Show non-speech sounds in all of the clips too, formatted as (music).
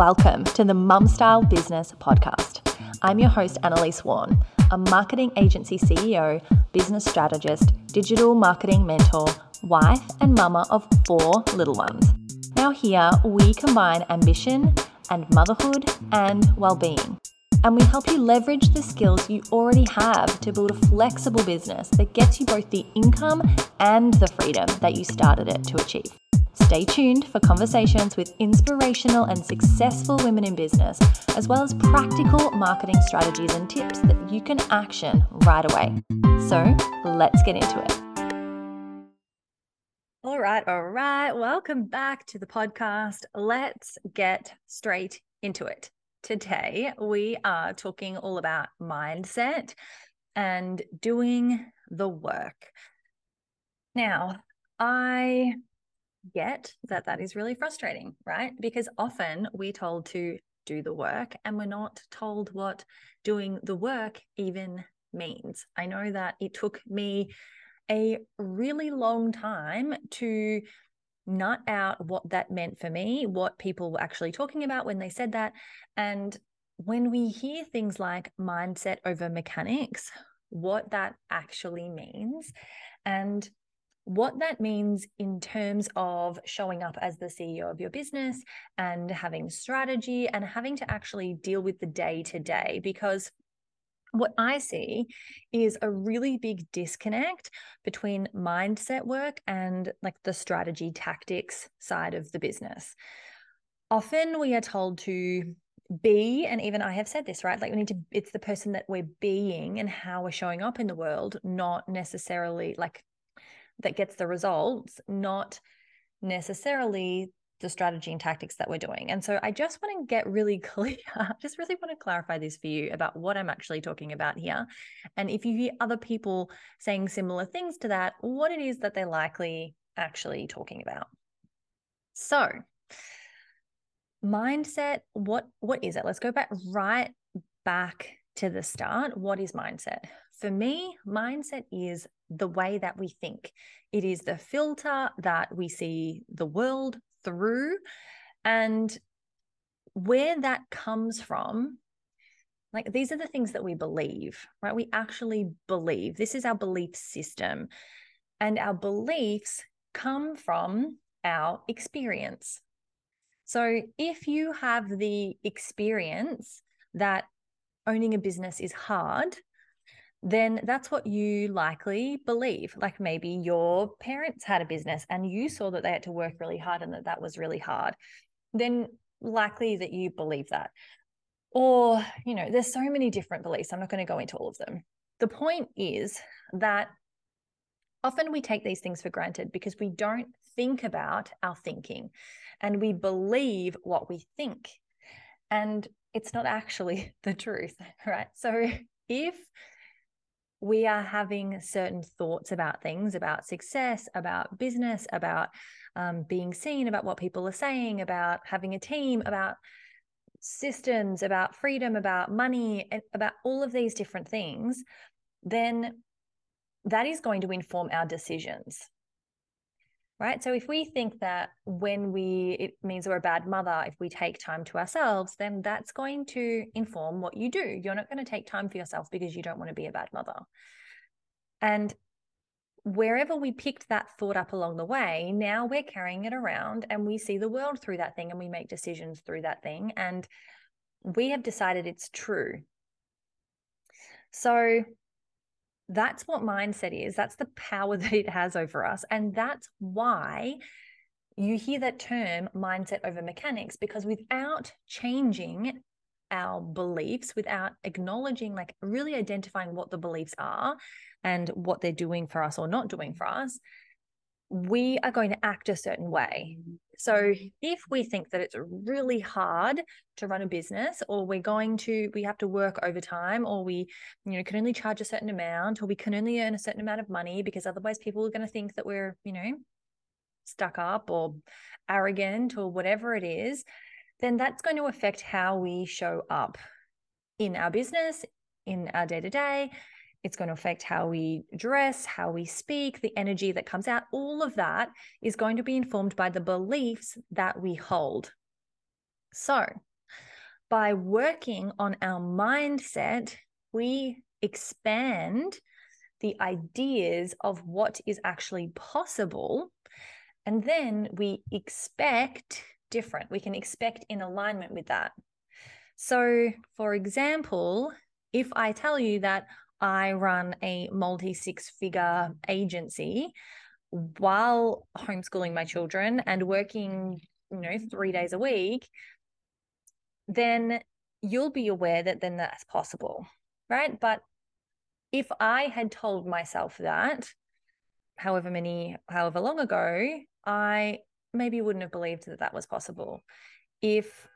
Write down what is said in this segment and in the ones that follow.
welcome to the Mum Style Business Podcast. I'm your host, Annalise Warren, a marketing agency CEO, business strategist, digital marketing mentor, wife, and mama of four little ones. Now, here we combine ambition and motherhood and well being. And we help you leverage the skills you already have to build a flexible business that gets you both the income and the freedom that you started it to achieve. Stay tuned for conversations with inspirational and successful women in business, as well as practical marketing strategies and tips that you can action right away. So let's get into it. All right, all right. Welcome back to the podcast. Let's get straight into it. Today, we are talking all about mindset and doing the work. Now, I get that that is really frustrating, right? Because often we're told to do the work and we're not told what doing the work even means. I know that it took me a really long time to nut out what that meant for me, what people were actually talking about when they said that. And when we hear things like mindset over mechanics, what that actually means, and what that means in terms of showing up as the CEO of your business and having strategy and having to actually deal with the day to day. Because what I see is a really big disconnect between mindset work and like the strategy tactics side of the business. Often we are told to be, and even I have said this, right? Like we need to, it's the person that we're being and how we're showing up in the world, not necessarily like that gets the results, not necessarily the strategy and tactics that we're doing. And so I just want to get really (laughs) clear, just really want to clarify this for you about what I'm actually talking about here. And if you hear other people saying similar things to that, what it is that they're likely actually talking about. So, mindset, what what is it? Let's go back right back to the start. What is mindset? For me, mindset is the way that we think. It is the filter that we see the world through. And where that comes from, like these are the things that we believe, right? We actually believe. This is our belief system. And our beliefs come from our experience. So if you have the experience that owning a business is hard, then that's what you likely believe. Like maybe your parents had a business and you saw that they had to work really hard and that that was really hard. Then likely that you believe that. Or, you know, there's so many different beliefs. I'm not going to go into all of them. The point is that often we take these things for granted because we don't think about our thinking and we believe what we think. And it's not actually (laughs) the truth, right? So if we are having certain thoughts about things, about success, about business, about um, being seen, about what people are saying, about having a team, about systems, about freedom, about money, about all of these different things, then that is going to inform our decisions right? So if we think that when we, it means we're a bad mother, if we take time to ourselves, then that's going to inform what you do. You're not going to take time for yourself because you don't want to be a bad mother. And wherever we picked that thought up along the way, now we're carrying it around and we see the world through that thing and we make decisions through that thing. And we have decided it's true. So that's what mindset is. That's the power (laughs) that it has over us. And that's why you hear that term mindset over mechanics, because without changing our beliefs, without acknowledging, like really identifying what the beliefs are and what they're doing for us or not doing for us, we are going to act a certain way. So mm-hmm. if we think that it's really hard to run a business or we're going to we have to work overtime or we you know can only charge a certain amount or we can only earn a certain amount of money because otherwise people are going to think that we're, you know, stuck up or arrogant or whatever it is, then that's going to affect how we show up in our business, in our day to day, it's going to affect how we dress, how we speak, the energy that comes out. All of that is going to be informed by the beliefs that we hold. So, by working on our mindset, we expand the ideas of what is actually possible. And then we expect different. We can expect in alignment with that. So, for example, if I tell you that I run a multi six figure agency while homeschooling my children and working, you know, three days a week, then you'll be aware that then that's possible, right? But if I had told myself that, however many, however long ago, I maybe wouldn't have believed that that was possible. If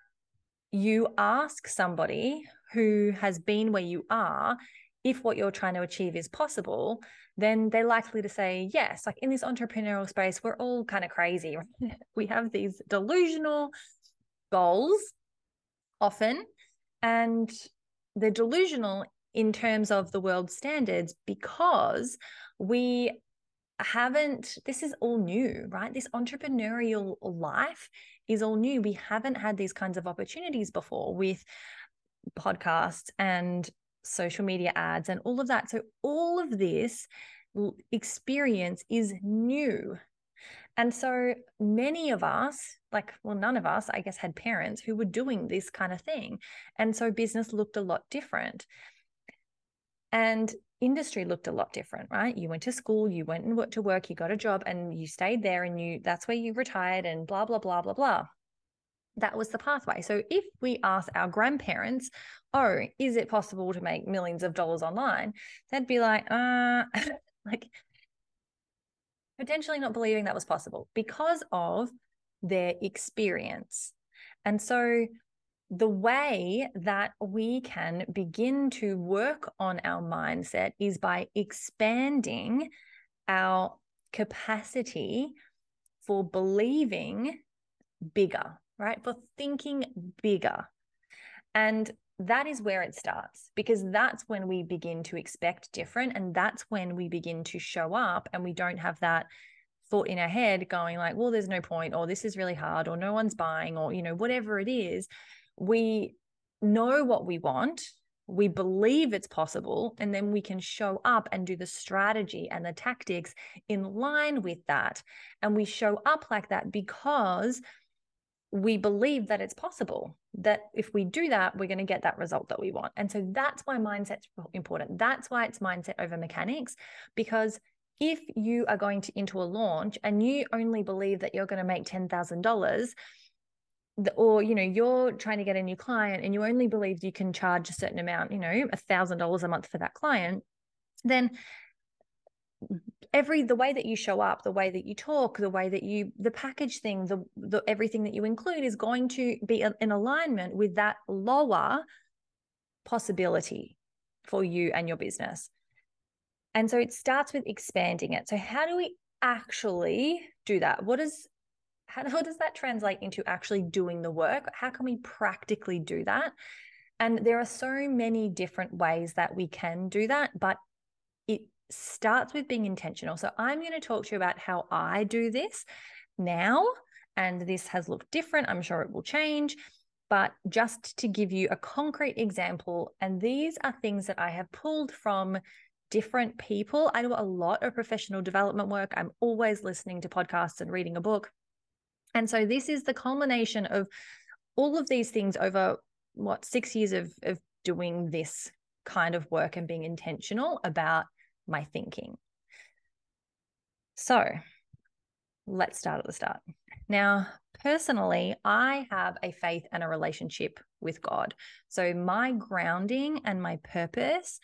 you ask somebody who has been where you are if what you're trying to achieve is possible, then they're likely to say yes. Like in this entrepreneurial space, we're all kind of crazy. (laughs) We have these delusional goals often, and they're delusional in terms of the world standards because we haven't, this is all new, right? This entrepreneurial life is all new. We haven't had these kinds of opportunities before with podcasts and social media ads and all of that. So, all of this experience is new. And so many of us, like, well, none of us, I guess, had parents who were doing this kind of thing. And so business looked a lot different. And industry looked a lot different, right? You went to school, you went and worked to work, you got a job and you stayed there and you that's where you retired and blah blah blah blah blah. That was the pathway. So if we ask our grandparents, "Oh, is it possible to make millions of dollars online?" they'd be like, "Uh, (laughs) like potentially not believing that was possible because of their experience." And so the way that we can begin to work on our mindset is by expanding our capacity for believing bigger, right? For thinking bigger. And that is where it starts because that's when we begin to expect different. And that's when we begin to show up and we don't have that thought in our head going like, well, there's no point, or this is really hard, or no one's buying, or, you know, whatever it is we know what we want, we believe it's possible, and then we can show up and do the strategy and the tactics in line with that. And we show up like that because we believe that it's possible that if we do that we're going to get that result that we want. And so that's why mindset's important. That's why it's mindset over mechanics because if you are going to into a launch and you only believe that you're going to make $10,000 or you know you're trying to get a new client and you only believe you can charge a certain amount you know a thousand dollars a month for that client then every the way that you show up the way that you talk the way that you the package thing the, the everything that you include is going to be in alignment with that lower possibility for you and your business and so it starts with expanding it so how do we actually do that what is how, (laughs) how does that translate into actually doing the work? How can we practically do that? And there are so many different ways that we can do that, but it starts with being intentional. So I'm going to talk to you about how I do this now. And this has looked different. I'm sure it will change. But just to give you a concrete example, and these are things that I have pulled from different people. I do a lot of professional development work. I'm always listening to podcasts and reading a book. And so this is the culmination of all of these things over what six years of, of doing this kind of work and being intentional about my thinking. So let's start at the start. Now, personally, I have a faith and a relationship with God. So my grounding and my purpose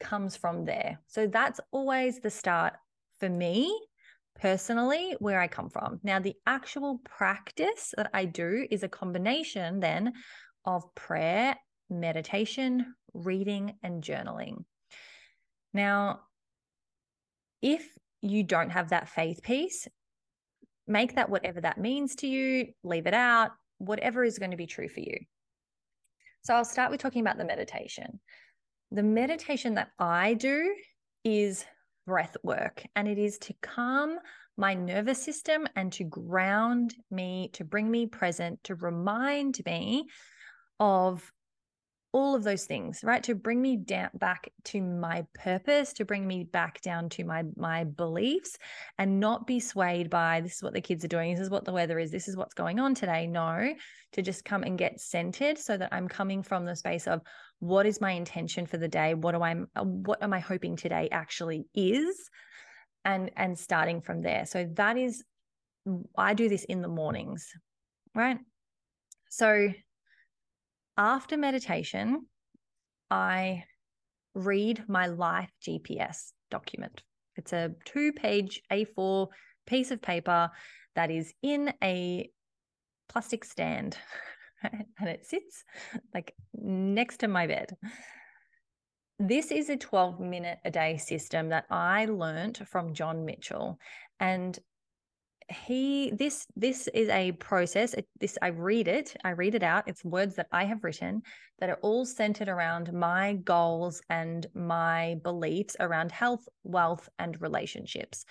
comes from there. So that's always the start for me personally where I come from. Now, the actual practice that I do is a combination then of prayer, meditation, reading, and journaling. Now, if you don't have that faith piece, make that whatever that means to you, leave it out, whatever is going to be true for you. So I'll start with talking about the meditation. The meditation that I do is breath work, and it is to calm my nervous system and to ground me, to bring me present, to remind me of all of those things right? To bring me down back to my purpose to bring me back down to my my beliefs and not be swayed by this is what the kids are doing. This is what the weather is. This is what's going on today. No to just come and get centered so that i'm coming from the space of what is my intention for the day? What do i uh, what am i hoping today actually is? and and starting from there. So that is i do this in the mornings right? So after meditation, I read my life GPS document. It's a two page A4 piece of paper that is in a plastic stand (laughs) and it sits like next to my bed. This is a 12 minute a day system that I learned from John Mitchell. And he this this is a process it, this i read it i read it out it's words that i have written that are all centered around my goals and my beliefs around health wealth and relationships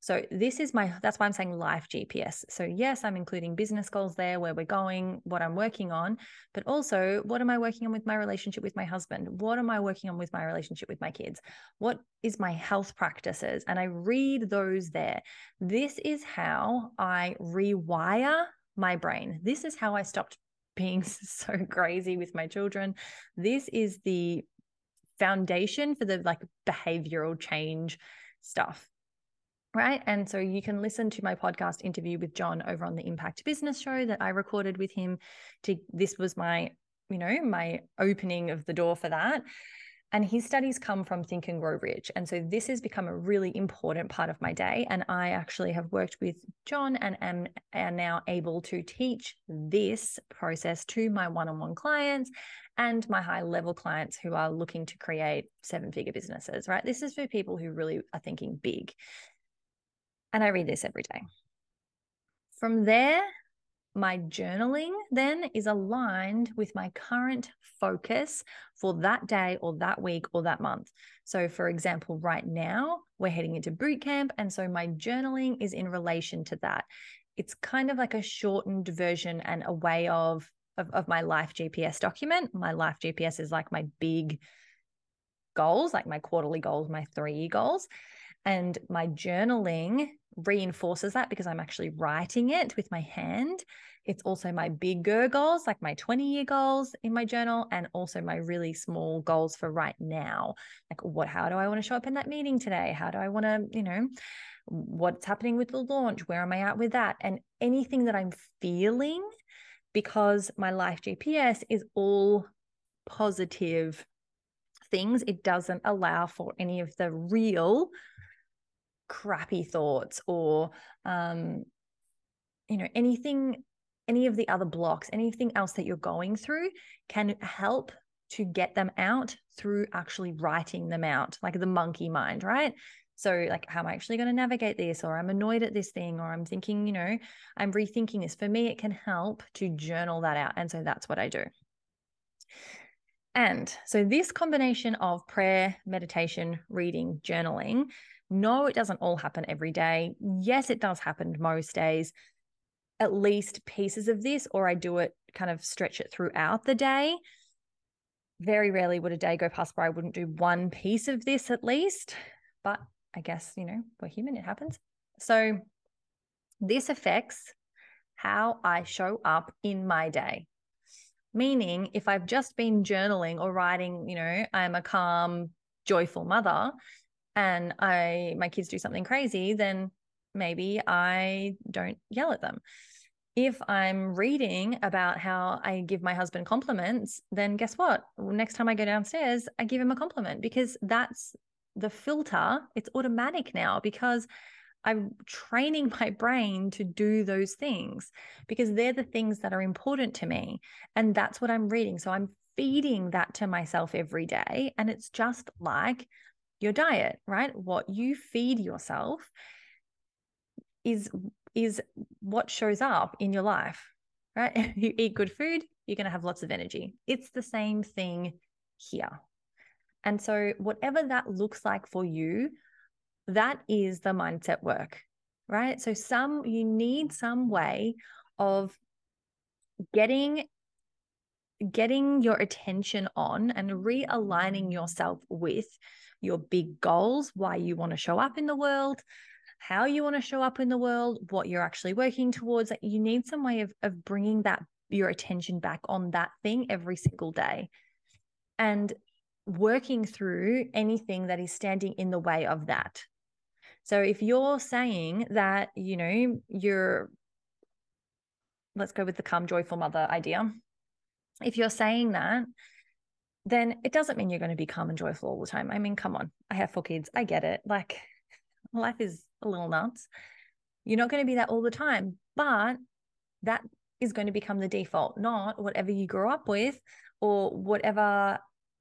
so this is my that's why I'm saying life GPS. So yes, I'm including business goals there, where we're going, what I'm working on, but also what am I working on with my relationship with my husband? What am I working on with my relationship with my kids? What is my health practices? And I read those there. This is how I rewire my brain. This is how I stopped being (laughs) so crazy with my children. This is the foundation for the like behavioral change stuff right? And so you can listen to my podcast interview with John over on the Impact Business Show that I recorded with him. To this was my, you know, my opening of the door for that. And his studies come from Think and Grow Rich. And so this has become a really important part of my day. And I actually have worked with John and am, am now able to teach this process to my one on one clients and my high level clients who are looking to create seven figure businesses, right? This is for people who really are thinking big. And I read this every day. From there, my journaling then is aligned with my current focus for that day or that week or that month. So, for example, right now we're heading into boot camp. And so my journaling is in relation to that. It's kind of like a shortened version and a way of, of, of my life GPS document. My life GPS is like my big goals, like my quarterly goals, my three year goals. And my journaling reinforces that because I'm actually writing it with my hand. It's also my bigger goals, like my 20 year goals in my journal, and also my really small goals for right now. Like, what, how do I want to show up in that meeting today? How do I want to, you know, what's happening with the launch? Where am I at with that? And anything that I'm feeling, because my life GPS is all positive things, it doesn't allow for any of the real crappy thoughts or um, you know anything any of the other blocks anything else that you're going through can help to get them out through actually writing them out like the monkey mind right? So like how am i actually going to navigate this? Or i'm annoyed at this thing or i'm thinking you know i'm rethinking this. For me it can help to journal that out and so that's what i do. And so this combination of prayer meditation reading journaling no, it doesn't all happen every day. Yes, it does happen most days. At least pieces of this, or I do it kind of stretch it throughout the day. Very rarely would a day go past where I wouldn't do one piece of this at least. But I guess, you know, we're human, it happens. So this affects how I show up in my day. Meaning, if I've just been journaling or writing, you know, I'm a calm, joyful mother, and I my kids do something crazy, then maybe I don't yell at them. If I'm reading about how I give my husband compliments, then guess what? Next time I go downstairs, I give him a compliment because that's the filter. It's automatic now because I'm training (laughs) my brain to do those things because they're the things that are important to me. And that's what I'm reading. So I'm feeding that to myself every day. And it's just like your diet, right? What you feed yourself is is what shows up in your life, right? If (laughs) you eat good food, you're going to have lots of energy. It's the same thing here. And so whatever that looks like for you, that is the mindset work, right? So some you need some way of getting getting your attention on and realigning mm-hmm. yourself with your big goals, why you want to show up in the world, how you want to show up in the world, what you're actually working towards. You need some way of, of bringing that your attention back on that thing every single day and working through anything that is standing in the way of that. So if you're saying that, you know, you're, let's go with the calm, joyful mother idea. If you're saying that, then it doesn't mean you're going to be calm and joyful all the time. I mean, come on, I have four kids. I get it. Like (laughs) life is a little nuts. You're not going to be that all the time, but that is going to become the default, not whatever you grew up with or whatever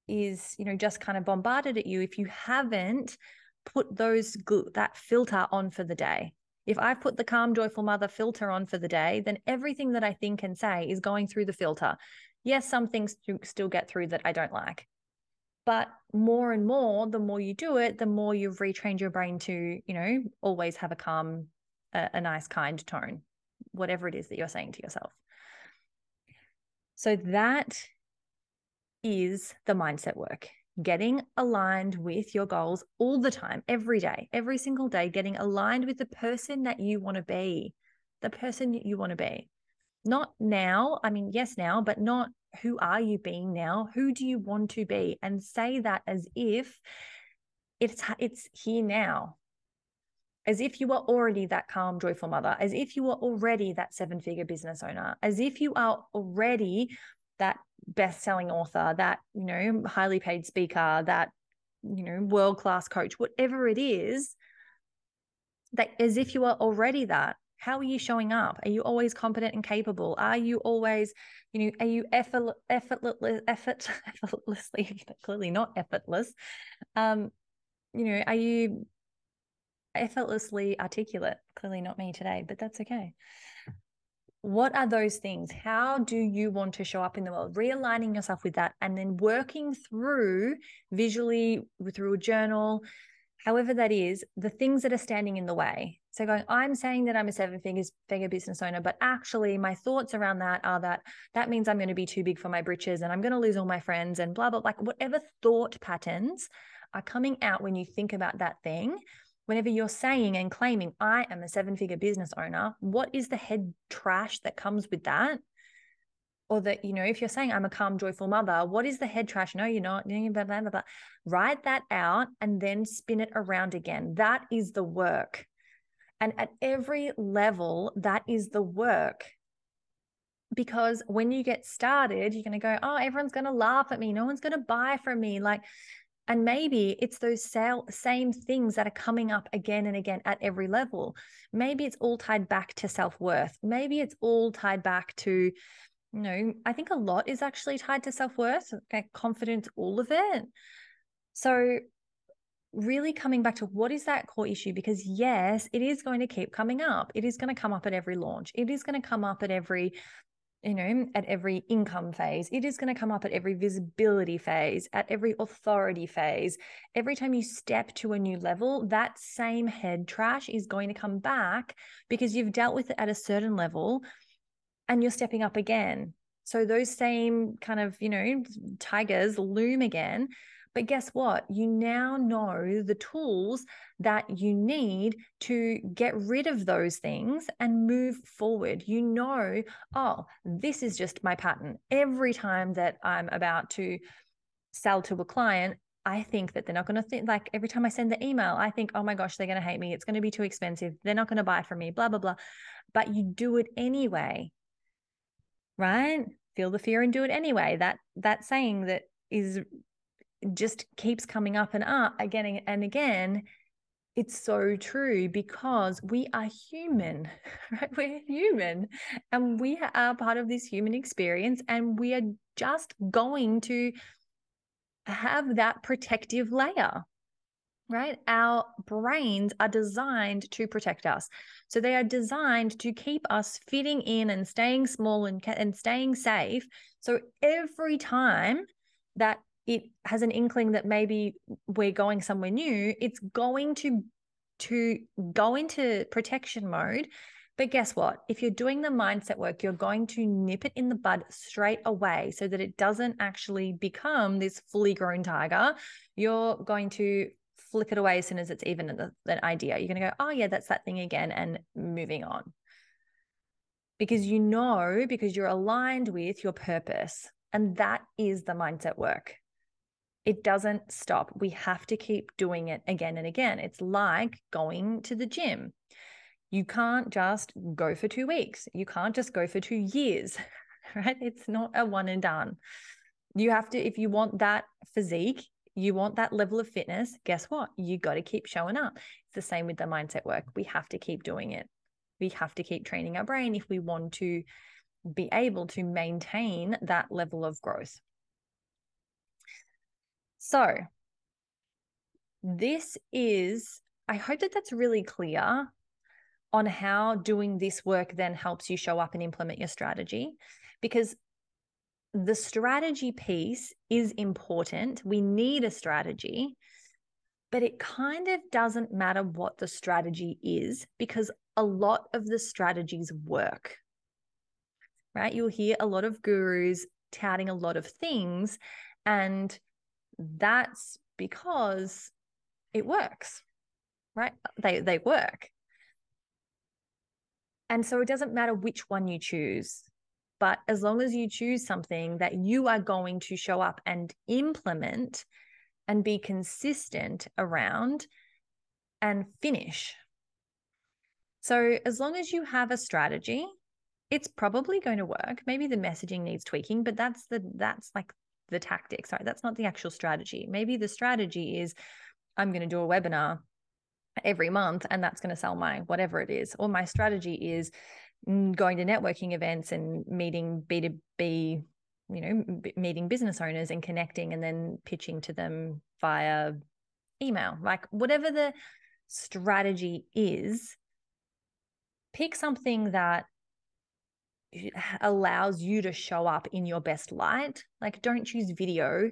is, you know, just kind of bombarded at you if you haven't put those that filter on for the day. If I've put the calm, joyful mother filter on for the day, then everything that I think and say is going through the filter. Yes, some things still get through that I don't like. But more and more, the more you do it, the more you've retrained your brain to, you know, always have a calm, a, a nice, kind tone whatever it is that you're saying to yourself. So that is the mindset work. Getting aligned with your goals all the time, every day, every single day, getting aligned with the person that you want to be, the person you want to be. Not now, I mean, yes, now, but not who are you being now? Who do you want to be? And say that as if it's it's here now as if you are already that calm, joyful mother, as if you are already that seven figure business owner, as if you are already that best selling author, that, you know, highly paid speaker, that, you know, world class coach, whatever it is, that as if you are already that. How are you showing up? Are you always competent and capable? Are you always, you know, are you effort, effort, (laughs) effortlessly, (laughs) clearly not effortless? Um, you know, are you effortlessly articulate. Clearly not me today, but that's okay. What are those things? How do you want to show up in the world? Realigning yourself with that and then working through visually through a journal, however that is, the things that are standing in the way. So going, I'm saying that I'm a seven figures figure business owner, but actually my thoughts around that are that that means I'm going to be too big for my britches and I'm going to lose all my friends and blah blah like whatever thought patterns are coming out when you think about that thing whenever you're saying and claiming, I am a seven figure business owner, what is the head trash that comes with that? Or that, you know, if you're saying I'm a calm, joyful mother, what is the head trash? No, you're not. Blah, blah, blah. Write that out and then spin it around again. That is the work. And at every level, that is the work. Because when you get started, you're going to go, oh, everyone's going to laugh at me. No one's going to buy from me. Like, and maybe it's those same things that are coming up again and again at every level. Maybe it's all tied back to self worth. Maybe it's all tied back to, you know, I think a lot is actually tied to self worth, confidence, all of it. So, really coming back to what is that core issue? Because, yes, it is going to keep coming up. It is going to come up at every launch, it is going to come up at every you know, at every income phase. It is going to come up at every visibility phase, at every authority phase. Every time you step to a new level, that same head trash is going to come back because you've dealt with it at a certain level and you're stepping up again. So those same kind of, you know, tigers loom again. But guess what? You now know the tools that you need to get rid of those things and move forward. You know, oh, this is just my pattern. Every time that I'm about to sell to a client, I think that they're not going to think like every time I send the email, I think, oh my gosh, they're going to hate me. It's going to be too expensive. They're not going to buy from me, blah, blah, blah. But you do it anyway, right? Feel the fear and do it anyway. That that saying that is just keeps coming up and up again and again it's so true because we are human, (laughs) right? We're human and we are part of this human experience, and we are just going to have that protective layer, right? Our brains are designed to protect us. So they are designed to keep us fitting in and staying small and, and staying safe. So every time that it has an inkling that maybe we're going somewhere new, it's going to to go into protection mode But guess what? If you're doing the mindset work, you're going to nip it in the bud straight away so that it doesn't actually become this fully grown tiger. You're going to flip it away as soon as it's even an idea. You're going to go, oh, yeah, that's that thing again, and moving on. Because you know, because you're aligned with your purpose. And that is the mindset work. It doesn't stop. We have to keep doing it again and again. It's like going to the gym. You can't just go for two weeks. You can't just go for two years, (laughs) right? It's not a one and done. You have to, if you want that physique, you want that level of fitness, guess what? You got to keep showing up. It's the same with the mindset work. We have to keep doing it. We have to keep training our brain if we want to be able to maintain that level of growth. So, this is, I hope that that's really clear on how doing this work then helps you show up and implement your strategy because the strategy piece is important. We need a strategy, but it kind of doesn't matter what the strategy is because a lot of the strategies work. Right? You'll hear a lot of gurus touting a lot of things, and that's because it works. Right? They they work. And so it doesn't matter which one you choose. But as long as you choose something that you are going to show up and implement and be consistent around and finish. So, as long as you have a strategy, it's probably going to work. Maybe the messaging needs tweaking, but that's the that's like the tactic. Sorry, that's not the actual strategy. Maybe the strategy is I'm going to do a webinar every month and that's going to sell my whatever it is. Or my strategy is Mm, going to networking events and meeting B2B, you know, b- meeting business owners and connecting and then pitching to them via email. Like whatever the strategy is, pick something that allows you to show up in your best light. Like don't choose video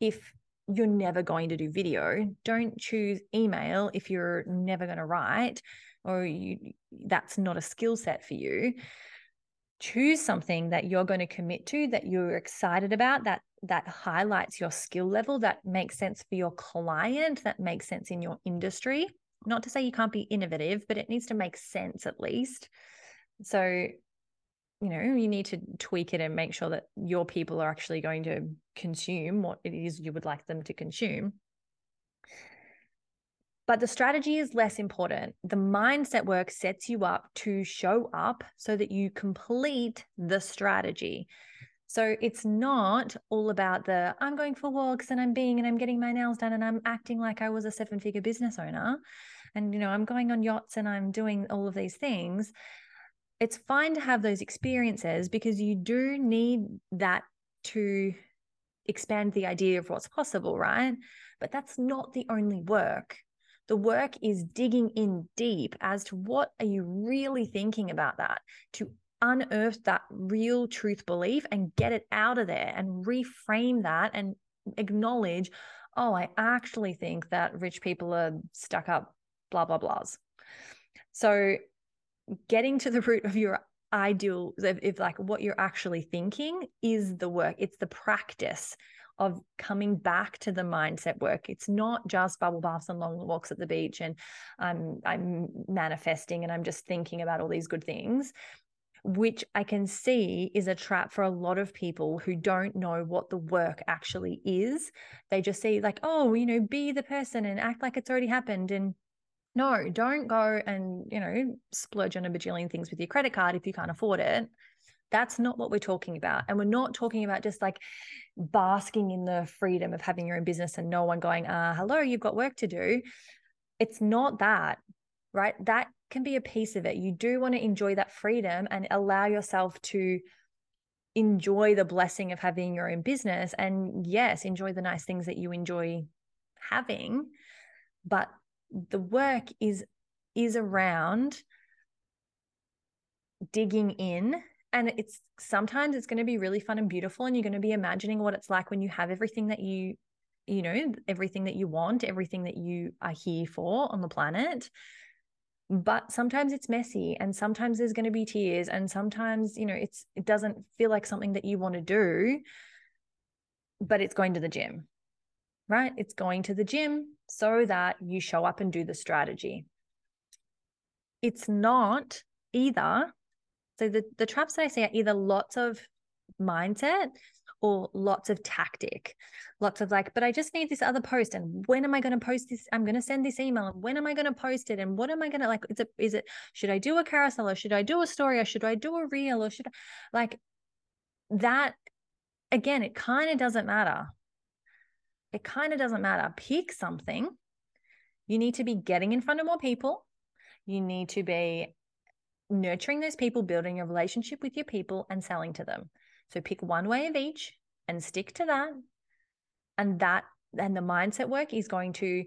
if you're never going to do video. Don't choose email if you're never going to write or you that's not a skill set for you choose something that you're going to commit to that you're excited about that that highlights your skill level that makes sense for your client that makes sense in your industry. Not to say you can't be innovative but it needs to make sense at least. So you know you need to tweak it and make sure that your people are actually going to consume what it is you would like them to consume but the strategy is less important. The mindset work sets you up to show up so that you complete the strategy. So it's not all about the I'm going for walks and I'm being and I'm getting my nails done and I'm acting like I was a seven figure business owner. And, you know, I'm going on yachts and I'm doing all of these things. It's fine to have those experiences because you do need that to expand the idea of what's possible, right? But that's not the only work. The work is digging in deep as to what are you really thinking about that to unearth that real truth belief and get it out of there and reframe that and acknowledge, oh, I actually think that rich people are stuck up, blah, blah, blahs. So getting to the root of your ideal, if, if like what you're actually thinking is the work, it's the practice of coming back to the mindset work. It's not just bubble baths and long walks at the beach and I'm I'm manifesting and I'm just thinking about all these good things which I can see is a trap for a lot of people who don't know what the work actually is. They just see, like, oh, you know, be the person and act like it's already happened. And no, don't go and, you know, splurge on a bajillion things with your credit card if you can't afford it. That's not what we're talking about. And we're not talking about just like basking in the freedom of having your own business and no one going, uh, hello, you've got work to do. It's not that, right? That can be a piece of it. You do want to enjoy that freedom and allow yourself to enjoy the blessing of having your own business. And yes, enjoy the nice things that you enjoy having. But the work is is around digging in and it's sometimes it's going to be really fun and beautiful and you're going to be imagining what it's like when you have everything that you you know everything that you want everything that you are here for on the planet. But sometimes it's messy and sometimes there's going to be tears and sometimes you know it's it doesn't feel like something that you want to do but it's going to the gym right it's going to the gym so that you show up and do the strategy it's not either so the the traps that i see are either lots of mindset or lots of tactic, lots of like, but I just need this other post. And when am I going to post this? I'm going to send this email. And when am I going to post it? And what am I going to like? Is it, is it, should I do a carousel or should I do a story or should I do a reel or should I like that? Again, it kind of doesn't matter. It kind of doesn't matter. Pick something. You need to be getting in front of more people. You need to be nurturing those people, building a relationship with your people, and selling to them. So pick one way of each and stick to that. And that, and the mindset work is going to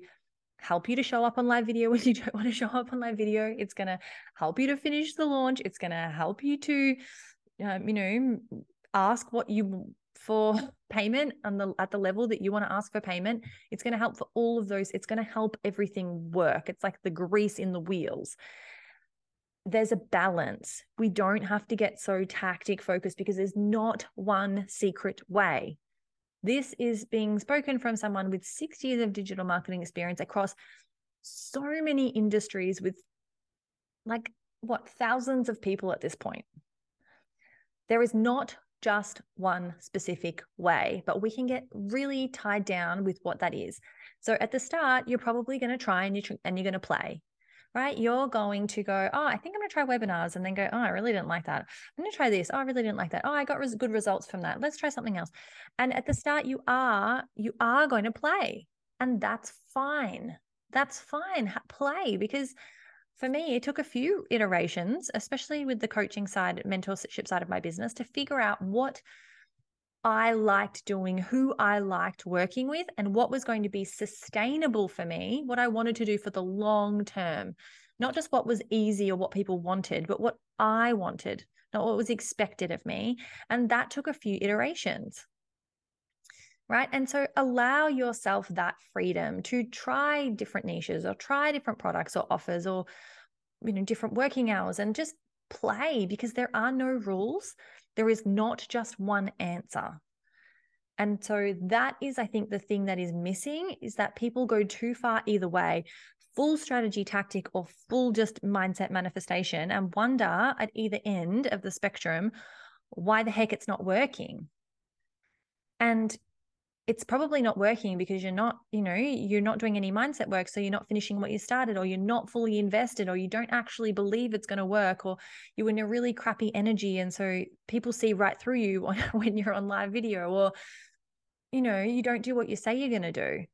help you to show up on live video (laughs) when you don't want to show up on live video. It's going to help you to finish the launch. It's going to help you to, um, you know, ask what you for (laughs) payment on the at the level that you want to ask for payment. It's going to help for all of those. It's going to help everything work. It's like the grease in the wheels there's a balance. We don't have to get so tactic focused because there's not one secret way. This is being spoken from someone with six years of digital marketing experience across so many industries with like what thousands of people at this point. There is not just one specific way, but we can get really tied down with what that is. So at the start, you're probably going to try and, you and you're going to play right? You're going to go, oh, I think I'm going to try webinars and then go, oh, I really didn't like that. I'm going to try this. Oh, I really didn't like that. Oh, I got res- good results from that. Let's try something else. And at the start, you are, you are going to play and that's fine. That's fine. Play because for me, it took a few iterations, especially with the coaching side, mentorship side of my business to figure out what I liked doing, who I liked working with, and what was going to be sustainable for me, what I wanted to do for the long term, not just what was easy or what people wanted, but what I wanted, not what was expected of me. And that took a few iterations. Right. And so allow yourself that freedom to try different niches or try different products or offers or, you know, different working hours and just play because there are no rules. There is not just one answer. And so that is, I think, the thing that is missing is that people go too far either way, full strategy tactic or full just mindset manifestation, and wonder at either end of the spectrum why the heck it's not working. And it's probably not working because you're not, you know, you're not doing any mindset work. So you're not finishing what you started, or you're not fully invested, or you don't actually believe it's going to work, or you're in a really crappy energy. And so people see right through you (laughs) when you're on live video, or, you know, you don't do what you say you're going to do.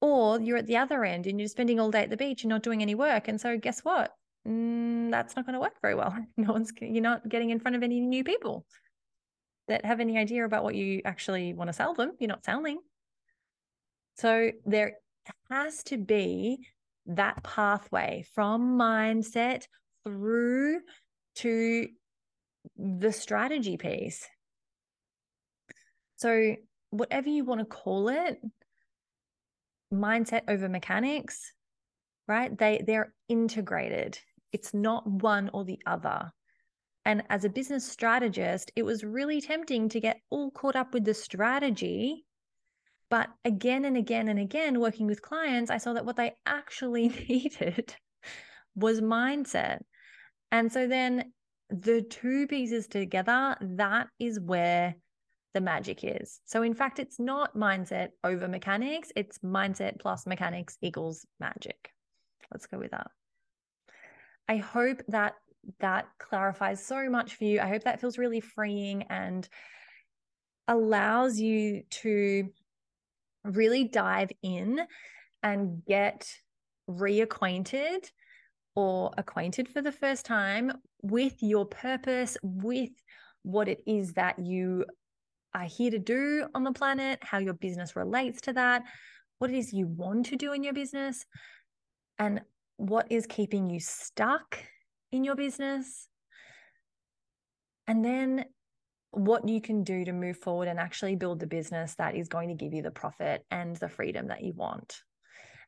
Or you're at the other end and you're spending all day at the beach and not doing any work. And so guess what? Mm, that's not going to work very well. (laughs) No one's, you're not getting in front of any new people that have any idea about what you actually want to sell them. You're not selling. So there has to be that pathway from mindset through to the strategy piece. So, whatever you want to call it, mindset over mechanics, right? They they're integrated. It's not one or the other. And as a business strategist, it was really tempting to get all caught up with the strategy. But again and again and again, working with clients, I saw that what they actually (laughs) needed was mindset. And so then the two pieces together, that is where the magic is. So, in fact, it's not mindset over mechanics, it's mindset plus mechanics equals magic. Let's go with that. I hope that that clarifies so much for you. I hope that feels really freeing and allows you to really dive in and get reacquainted or acquainted for the first time with your purpose, with what it is that you are here to do on the planet, how your business relates to that, what it is you want to do in your business, and what is keeping you stuck in your business. And then what you can do to move forward and actually build the business that is going to give you the profit and the freedom that you want.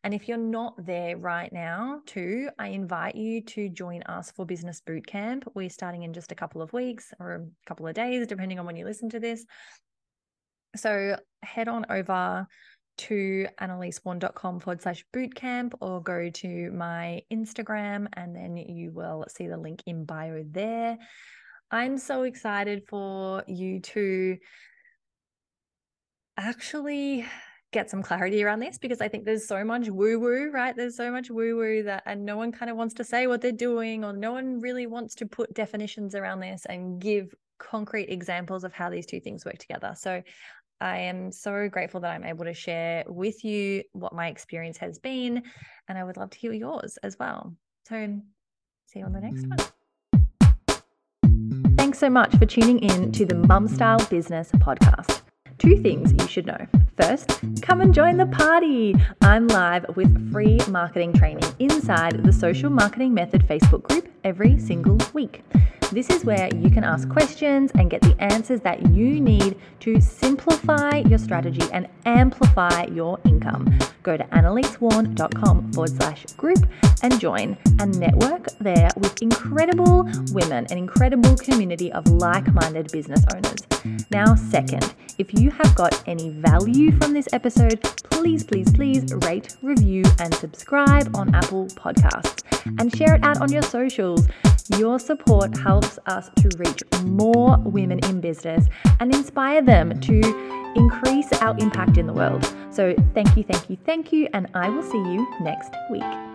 And if you're not there right now, too, I invite you to join us for Business Bootcamp. We're starting in just a couple of weeks or a couple of days, depending on when you listen to this. So head on over to annalieswan.com forward slash bootcamp or go to my Instagram and then you will see the link in bio there. I'm so excited for you to actually get some clarity around this because I think there's so much woo woo, right? There's so much woo woo that, and no one kind of wants to say what they're doing, or no one really wants to put definitions around this and give concrete examples of how these two things work together. So I am so grateful that I'm able to share with you what my experience has been. And I would love to hear yours as well. So, see you on the next one. Thanks so much for tuning in to the Mum Style Business Podcast. Two things you should know. First, come and join the party. I'm live with free marketing training inside the Social Marketing Method Facebook group every single week. This is where you can ask questions and get the answers that you need to simplify your strategy and amplify your income. Go to annalieswan.com forward slash group and join and network there with incredible women, an incredible community of like minded business owners. Now, second, if you have got any value from this episode, please, please, please rate, review, and subscribe on Apple Podcasts and share it out on your socials. Your support helps us to reach more women in business and inspire them to increase our impact in the world. So, thank you, thank you, thank you, and I will see you next week.